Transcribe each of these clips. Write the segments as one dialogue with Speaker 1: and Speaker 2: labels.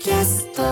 Speaker 1: キャスト。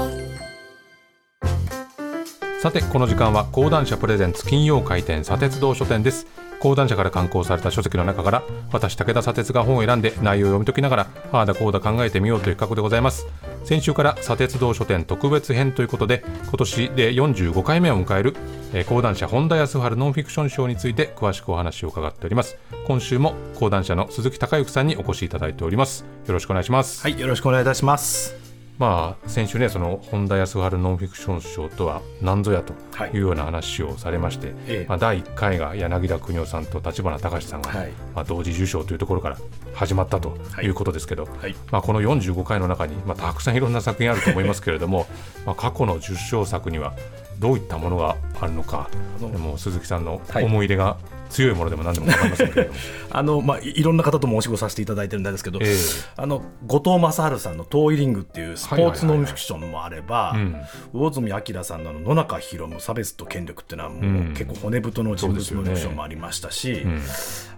Speaker 2: さてこの時間は講談社プレゼンツ金曜回転砂鉄道書店です。講談社から刊行された書籍の中から私武田砂鉄が本を選んで内容を読み解きながらああだこうだ考えてみようという企画でございます。先週から砂鉄道書店特別編ということで今年で45回目を迎える、えー講談社本田康晴ノンフィクション賞について詳しくお話を伺っております。今週も講談社の鈴木孝之さんにお越しいただいております。よろしくお願いします。
Speaker 3: はい、よろしくお願いいたします。
Speaker 2: まあ、先週ねその本田康晴ノンフィクション賞とは何ぞやと
Speaker 3: はい。
Speaker 2: いうような話をされまして、
Speaker 3: ええ。
Speaker 2: まあ、第1回が柳田邦夫さんと立花隆さんが、
Speaker 3: はい。
Speaker 2: まあ、同時受賞というところから始まったとい。うことですけど、
Speaker 3: はい。
Speaker 2: まあ、この45回の中に、まあ、たくさんいろんな作品あると思いますけれども まあ過去の受賞作にはどういったものがあるのかも鈴木さんの
Speaker 3: はい。
Speaker 2: 思い入れが強いものでも何でも構いませんけれども、
Speaker 3: あの、まあ、いいろんな方ともお仕事させていただいてるんですけど、
Speaker 2: ええ。
Speaker 3: あの後藤正治さんの「トーイリング」っていうスポーツノンフィクションもあれば、
Speaker 2: うん
Speaker 3: 魚住明さんのあの野中宏の差別と権力っていうのはもう、
Speaker 2: うん
Speaker 3: 結構骨太の人物ノンフィクションもありましたし、
Speaker 2: うん。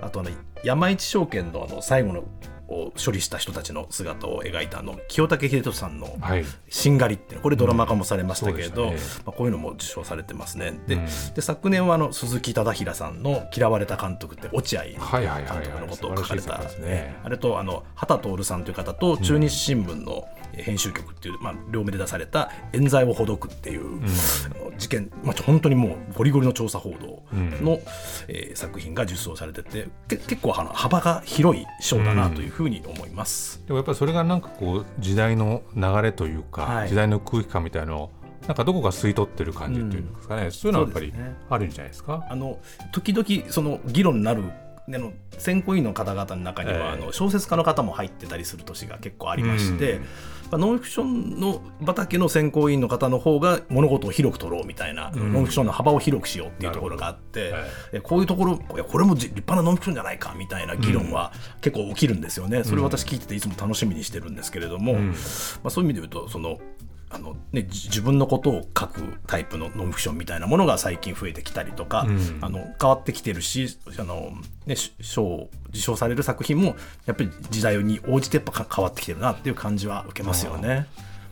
Speaker 3: あとね山一証券のあの最後のを処理した人たちの姿を描いたあの清武秀人さんの
Speaker 2: はい「
Speaker 3: しんがり」ってこれドラマ化もされましたけれど、
Speaker 2: うんね。
Speaker 3: まあ、こういうのも受賞されてますね。で,、
Speaker 2: うん。
Speaker 3: で昨年はあの鈴木忠平さんの「嫌われた監督」って落合監督のことを書かれた
Speaker 2: ですね。
Speaker 3: あれとあの畑徹さんという方と中日新聞の編集局っていう、まあ、両目で出された「冤罪をほどく」っていう、あの事件、まあ、本当にもうゴリゴリの調査報道の、えー作品が受賞されててけ結構あの幅が広い賞だなというふうに思います。
Speaker 2: でもやっぱりそれがなんかこう時代の流れというか、
Speaker 3: はい。
Speaker 2: 時代の空気感みたいなのをなんかどこか吸い取ってる感じっていうんですかね、そういうのはやっぱりあるんじゃないですか？
Speaker 3: あの時々その議論になるあの選考委員の方々の中には、
Speaker 2: ええ。
Speaker 3: あの小説家の方も入ってたりする年が結構ありまして、
Speaker 2: うん
Speaker 3: まあノンフィクションの畑の選考委員の方の方が物事を広く取ろうみたいな、
Speaker 2: ん。
Speaker 3: ノンフィクションの幅を広くしようっていうところがあってえこういうところいやこれもじ立派なノンフィクションじゃないかみたいな議論は結構起きるんですよね、それを私聞いてていつも楽しみにしてるんですけれども、
Speaker 2: ん。
Speaker 3: まあ、そういう意味で言うとそのあのね、じ自分のことを書くタイプのノンフィクションみたいなものが最近増えてきたりとか、
Speaker 2: うん
Speaker 3: あの変わってきてるしあの、ね、し賞を受賞される作品もやっぱり時代に応じてやっぱか変わってきてるなっていう感じは受けますよね。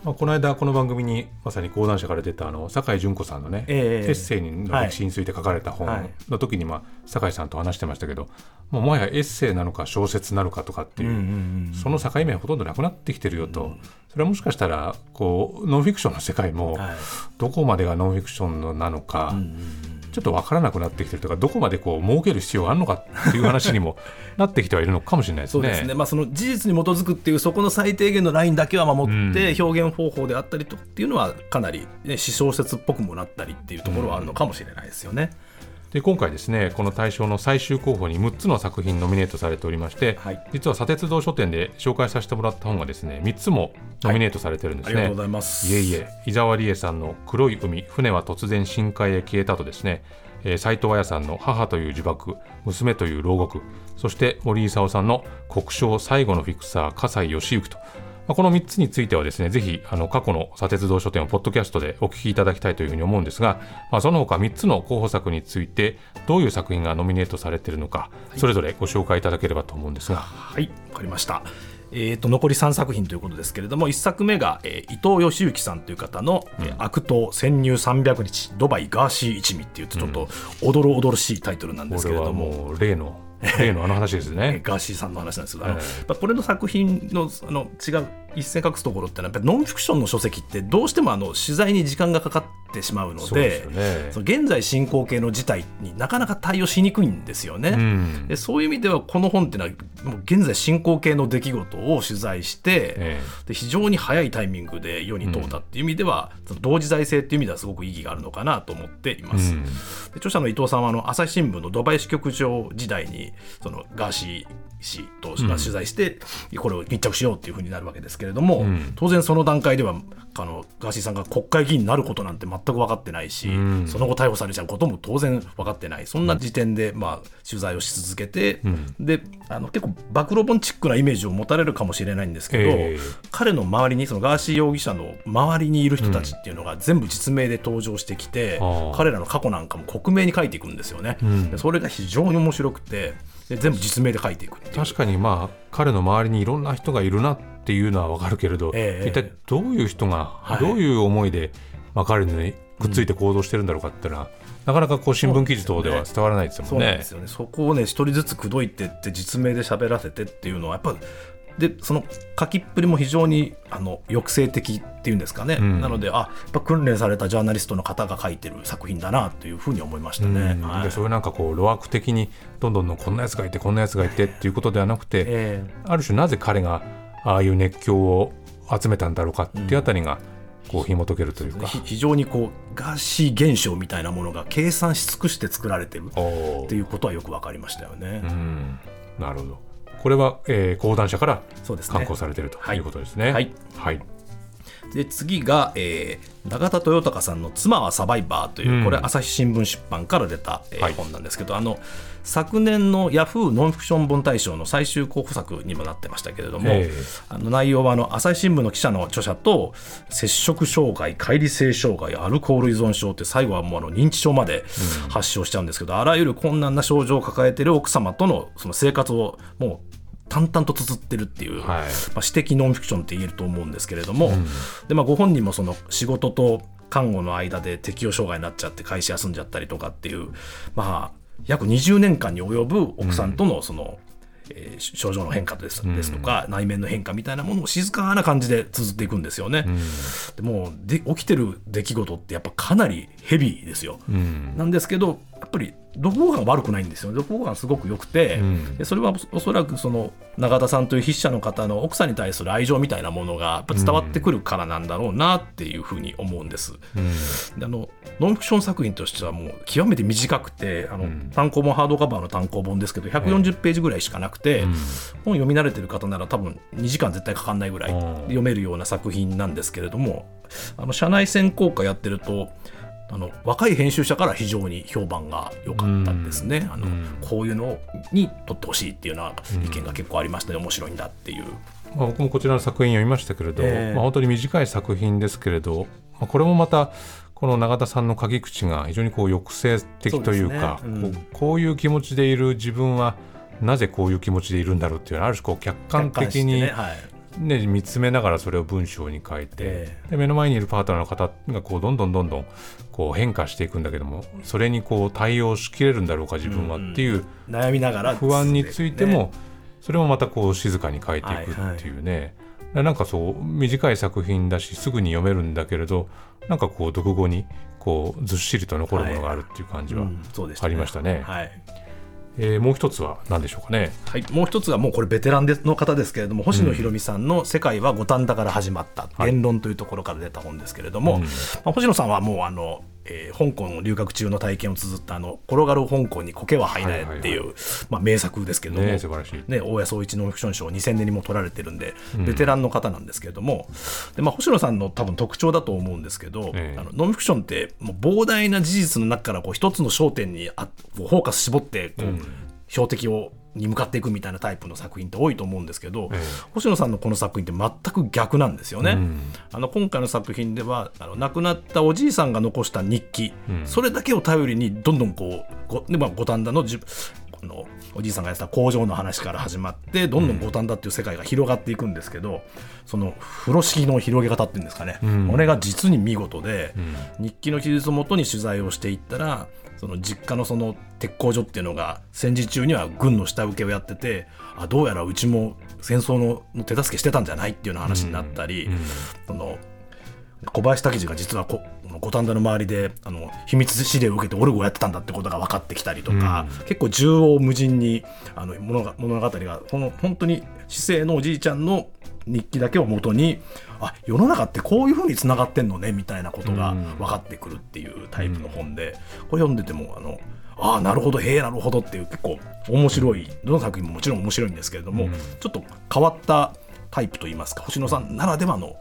Speaker 2: まあ、この間この番組にまさに講談社から出たあの酒井純子さんのね、
Speaker 3: ええ
Speaker 2: エッセイの歴史について書かれた本
Speaker 3: はい。
Speaker 2: の時に、まあ、酒井さんと話してましたけどもうもはやエッセイなのか小説なのかとかっていう,、その境目はほとんどなくなってきてるよと、それはもしかしたらこうノンフィクションの世界も
Speaker 3: はい。
Speaker 2: どこまでがノンフィクションのなのか、ちょっと分からなくなってきてるとかどこまでこう儲ける必要があるのかっていう話にもなってきてはいるのかもしれないですね。
Speaker 3: そうですね、まあ、その事実に基づくっていうそこの最低限のラインだけは守って表現方法であったりとっていうのはかなり、ね、私小説っぽくもなったりっていうところはあるのかもしれないですよね。
Speaker 2: で今回ですねこの大賞の最終候補に6つの作品ノミネートされておりまして、
Speaker 3: はい
Speaker 2: 実は砂鉄道書店で紹介させてもらった本がですね3つもノミネートされてるんですね。
Speaker 3: ありがとうございます。
Speaker 2: いえいえ伊沢理恵さんの「黒い海船は突然深海へ消えた」とですねえー斉藤彩さんの「母という呪縛娘という牢獄」そして森勲さんの「国章最後のフィクサー葛西義行」と、まあ、この3つについてはですねぜひあの過去の砂鉄道書店をポッドキャストでお聞きいただきたいというふうに思うんですが、まあ、その他3つの候補作についてどういう作品がノミネートされているのかそれぞれご紹介いただければと思うんですが。
Speaker 3: はい、わかりました。えー、と残り3作品ということですけれども1作目が、えー伊藤義行さんという方の「えー悪党潜入300日ドバイガーシー一味」っていうちょっとおどろおどろしいタイトルなんです
Speaker 2: これは
Speaker 3: けれども。
Speaker 2: もう例の例のあの話です
Speaker 3: え
Speaker 2: ね
Speaker 3: ー。ガーシーさんの話なんですけど、
Speaker 2: ええ
Speaker 3: やっぱこれの作品のあの違う一線隠すところってのはやっぱりノンフィクションの書籍ってどうしてもあの取材に時間がかかってしまうの
Speaker 2: でね。
Speaker 3: その現在進行形の事態になかなか対応しにくいんですよね。
Speaker 2: うん。
Speaker 3: でそういう意味ではこの本っていうのはもう現在進行形の出来事を取材して、
Speaker 2: え
Speaker 3: で非常に早いタイミングで世に問うたっていう意味では、その同時代性っていう意味ではすごく意義があるのかなと思っています。
Speaker 2: うん。
Speaker 3: で著者の伊藤さんはあの朝日新聞のドバイ支局長時代にそのガーシー氏とまあ取材して、これを密着しようっていうふうになるわけですけれども、
Speaker 2: ん。
Speaker 3: 当然その段階ではあのガーシーさんが国会議員になることなんて全く分かってないし、
Speaker 2: ん。
Speaker 3: その後逮捕されちゃうことも当然分かってない。そんな時点で、まあ、取材をし続けて、であの結構暴露本チックなイメージを持たれるかもしれないんですけど、
Speaker 2: ええ。
Speaker 3: 彼の周りにそのガーシー容疑者の周りにいる人たちっていうのが全部実名で登場してきて、
Speaker 2: あー
Speaker 3: 彼らの過去なんかも克明に書いていくんですよね。それが非常に面白くてで全部実名で書いていく
Speaker 2: 確かにまあ彼の周りにいろんな人がいるなっていう。のは分かるけれど、
Speaker 3: ええ
Speaker 2: 一体どういう人が、
Speaker 3: はい
Speaker 2: どういう思いで、まあ、彼にくっついて行動してるんだろうかっていうのは、なかなかこう新聞記事等では伝わらないですもんね。
Speaker 3: そね。そこをね一人ずつ口説いてって実名で喋らせてっていうのはやっぱでその書きっぷりも非常にあの抑制的っていうんですかね、
Speaker 2: ん。
Speaker 3: なのであやっぱ訓練されたジャーナリストの方が書いてる作品だなというふうに思いましたね。
Speaker 2: うん。
Speaker 3: はい。
Speaker 2: でそういうなんかこう路悪的にどんどんこんなやつがいてこんなやつがいてっていうことではなくて、
Speaker 3: え。
Speaker 2: ある種なぜ彼がああいう熱狂を集めたんだろうかっていうあたりがこう紐解けるというか。
Speaker 3: 非常にこうガーシー現象みたいなものが計算し尽くして作られてるっていうことはよく分かりましたよね。
Speaker 2: うんなるほど。これは、えー講談社から
Speaker 3: そうですね
Speaker 2: 刊行されているということですね。
Speaker 3: はい
Speaker 2: はい。
Speaker 3: で次が、えー永田豊隆さんの「妻はサバイバー」という、
Speaker 2: うん。
Speaker 3: これ朝日新聞出版から出た、えー
Speaker 2: はい。
Speaker 3: 本なんですけどあの昨年のヤフーノンフィクション本大賞の最終候補作にもなってましたけれども、
Speaker 2: ええ。
Speaker 3: あの内容はあの朝日新聞の記者の著者と摂食障害乖離性障害アルコール依存症って最後はもうあの認知症まで発症しちゃうんですけど、あらゆる困難な症状を抱えている奥様とのその生活をもう淡々と綴ってるっていう、
Speaker 2: はい。
Speaker 3: まあ、私的ノンフィクションって言えると思うんですけれども、でまあ、ご本人もその仕事と看護の間で適応障害になっちゃって会社休んじゃったりとかっていう、まあ、約20年間に及ぶ奥さんとのその、えー症状の変化ですですとか、内面の変化みたいなものを静かな感じで綴っていくんですよね。でもうで起きてる出来事ってやっぱかなりヘビーですよ。
Speaker 2: うん。
Speaker 3: なんですけどやっぱりどこが悪くないんですよね。どこがすごく良くて、
Speaker 2: ん。
Speaker 3: でそれはおそらくその永田さんという筆者の方の奥さんに対する愛情みたいなものが伝わってくるからなんだろうなっていうふうに思うんです。であのノンフィクション作品としてはもう極めて短くてあの、単行本ハードカバーの単行本ですけど140ページぐらいしかなくて、本読み慣れてる方なら多分2時間絶対かかんないぐらい
Speaker 2: うん。
Speaker 3: 読めるような作品なんですけれどもあの社内選考会やってるとあの若い編集者から非常に評判が良かったんですね、あのこういうのに撮ってほしいっていうような意見が結構ありましたね。面白いんだっていう。
Speaker 2: まあ、僕もこちらの作品読みましたけれど、
Speaker 3: ええ。
Speaker 2: まあ、本当に短い作品ですけれど、まあ、これもまたこの永田さんの書き口が非常にこう抑制的というか
Speaker 3: ね。うん。
Speaker 2: こうこういう気持ちでいる自分はなぜこういう気持ちでいるんだろうっていうある種こう客観的に、
Speaker 3: ね
Speaker 2: 見つめながらそれを文章に書いて、
Speaker 3: え
Speaker 2: で目の前にいるパートナーの方がこうどんどんどんどんこう変化していくんだけどもそれにこう対応しきれるんだろうか自分はっていう
Speaker 3: 悩みながら
Speaker 2: 不安についても、
Speaker 3: ね。
Speaker 2: それもまたこう静かに書いていくっていうね、なんかそう短い作品だしすぐに読めるんだけれどなんかこう読後にこうずっしりと残るものがあるっていう感じは、ありましたね。
Speaker 3: はい
Speaker 2: えーもう一つは何でしょうかね。
Speaker 3: はい、もう一つはもうこれベテランでの方ですけれども星野博美さんの「世界は五反田から始まった」
Speaker 2: はい。
Speaker 3: 言論というところから出た本ですけれども、
Speaker 2: うん。
Speaker 3: まあ、星野さんはもうあの、えー香港の留学中の体験を綴ったあの「転がる香港に苔は生えない」っていう、
Speaker 2: はい
Speaker 3: まあ、名作ですけれども、
Speaker 2: ね素晴らしい。
Speaker 3: ね、大谷総一ノンフィクション賞2000年にも取られてるんで、ベテランの方なんですけれどもで、まあ、星野さんの多分特徴だと思うんですけど、
Speaker 2: ええ。
Speaker 3: あのノンフィクションってもう膨大な事実の中からこう一つの焦点にあフォーカス絞ってこう、標的をに向かっていくみたいなタイプの作品って多いと思うんですけど、
Speaker 2: ええ。
Speaker 3: 星野さんのこの作品って全く逆なんですよね。
Speaker 2: うん。
Speaker 3: あの今回の作品ではあの亡くなったおじいさんが残した日記、
Speaker 2: うん。
Speaker 3: それだけを頼りにどんどんこうまあ、五反田ののおじいさんがやってた工場の話から始まってどんどん五反田っていう世界が広がっていくんですけど、その風呂敷の広げ方っていうんですかね、
Speaker 2: ん。
Speaker 3: これが実に見事で、日記の記述をもとに取材をしていったらその実家のその鉄工所っていうのが戦時中には軍の下請けをやっててあどうやらうちも戦争のの手助けしてたんじゃないっていうような話になったり、
Speaker 2: うん。
Speaker 3: その小林武史が実はこ五反田の周りであの秘密指令を受けてオルゴをやってたんだってことが分かってきたりとか、結構縦横無尽にあの物が物語がこの本当に市政のおじいちゃんの日記だけをもとにあ世の中ってこういうふうにつながってんのねみたいなことが分かってくるっていうタイプの本で、これ読んでてもあのああなるほどへえなるほどっていう結構面白いどの作品ももちろん面白いんですけれども、ちょっと変わったタイプといいますか星野さんならではの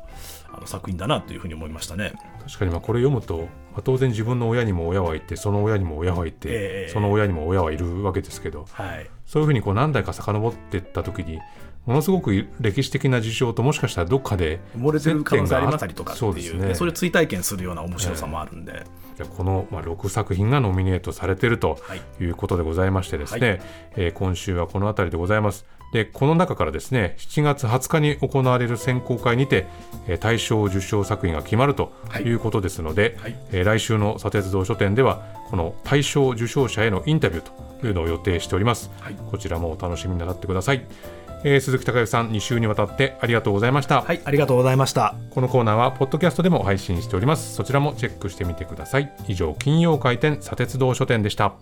Speaker 3: あの作品だなというふうに思いましたね。
Speaker 2: 確かにまあこれ読むと、まあ、当然自分の親にも親はいてその親にも親はいて、
Speaker 3: ええ。
Speaker 2: その親にも親はいるわけですけど
Speaker 3: はい、
Speaker 2: そういうふうにこう何代か遡っていった時にものすごく歴史的な事象ともしかしたらどっかで
Speaker 3: 埋もれてる可能性ありましたりとかっていう
Speaker 2: そうですね。
Speaker 3: それを追体験するような面白さもあるんで、
Speaker 2: じゃあこの、まあ、6作品がノミネートされていると
Speaker 3: はい。
Speaker 2: いうことでございましてですね、えー今週はこの辺りでございますでこの中からですね7月20日に行われる選考会にて、えー大賞受賞作品が決まるとい。うことですので、
Speaker 3: はい。
Speaker 2: えー来週の砂鉄道書店ではこの大賞受賞者へのインタビューというのを予定しております、
Speaker 3: はい。
Speaker 2: こちらもお楽しみになってください、えー鈴木孝之さん2週にわたってありがとうございました、
Speaker 3: はいありがとうございました。
Speaker 2: このコーナーはポッドキャストでも配信しております。そちらもチェックしてみてください。以上金曜回転砂鉄道書店でした